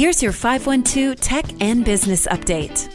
Here's your 512 Tech and Business Update.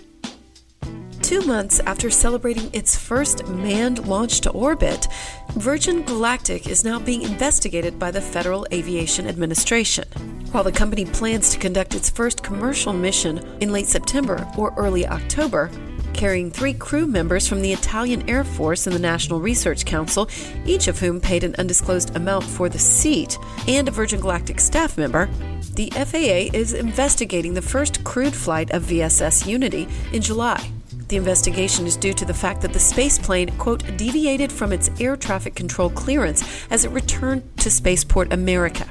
Two months after celebrating its first manned launch to orbit, Virgin Galactic is now being investigated by the Federal Aviation Administration. While the company plans to conduct its first commercial mission in late September or early October, carrying three crew members from the Italian Air Force and the National Research Council, each of whom paid an undisclosed amount for the seat, and a Virgin Galactic staff member, the FAA is investigating the first crewed flight of VSS Unity in July. The investigation is due to the fact that the spaceplane, quote, deviated from its air traffic control clearance as it returned to Spaceport America.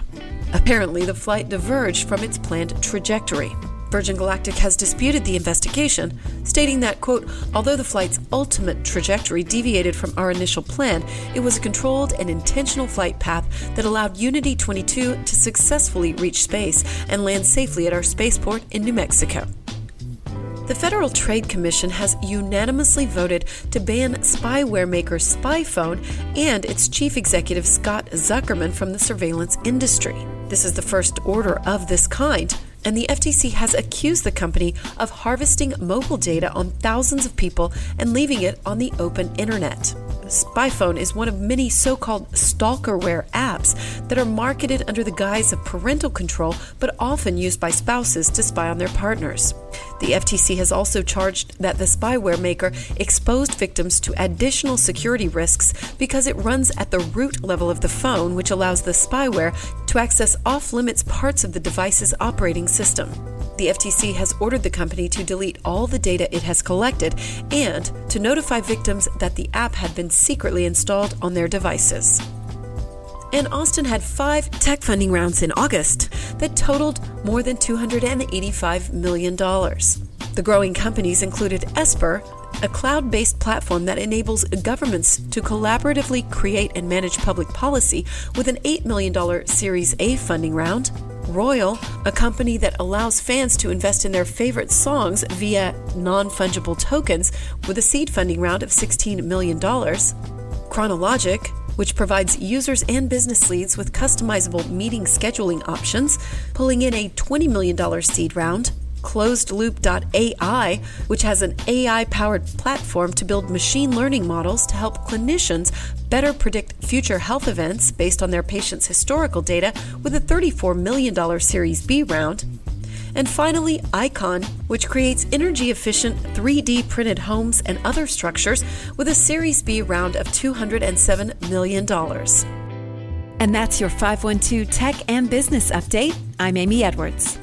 Apparently, the flight diverged from its planned trajectory. Virgin Galactic has disputed the investigation, stating that, quote, although the flight's ultimate trajectory deviated from our initial plan, it was a controlled and intentional flight path that allowed Unity 22 to successfully reach space and land safely at our spaceport in New Mexico. The Federal Trade Commission has unanimously voted to ban spyware maker SpyFone and its chief executive Scott Zuckerman from the surveillance industry. This is the first order of this kind and the FTC has accused the company of harvesting mobile data on thousands of people and leaving it on the open internet. SpyFone is one of many so called stalkerware apps that are marketed under the guise of parental control but often used by spouses to spy on their partners. The FTC has also charged that the spyware maker exposed victims to additional security risks because it runs at the root level of the phone, which allows the spyware to access off limits parts of the device's operating system. The FTC has ordered the company to delete all the data it has collected and to notify victims that the app had been secretly installed on their devices. And Austin had five tech funding rounds in August that totaled more than $285 million. The growing companies included Esper, a cloud based platform that enables governments to collaboratively create and manage public policy with an $8 million Series A funding round. Royal, a company that allows fans to invest in their favorite songs via non fungible tokens with a seed funding round of $16 million. Kronologic, which provides users and business leads with customizable meeting scheduling options, pulling in a $20 million seed round. ClosedLoop.ai, which has an AI powered platform to build machine learning models to help clinicians better predict future health events based on their patients' historical data, with a $34 million Series B round. And finally, Icon, which creates energy efficient 3D printed homes and other structures with a Series B round of $207 million. And that's your 512 Tech and Business Update. I'm Amy Edwards.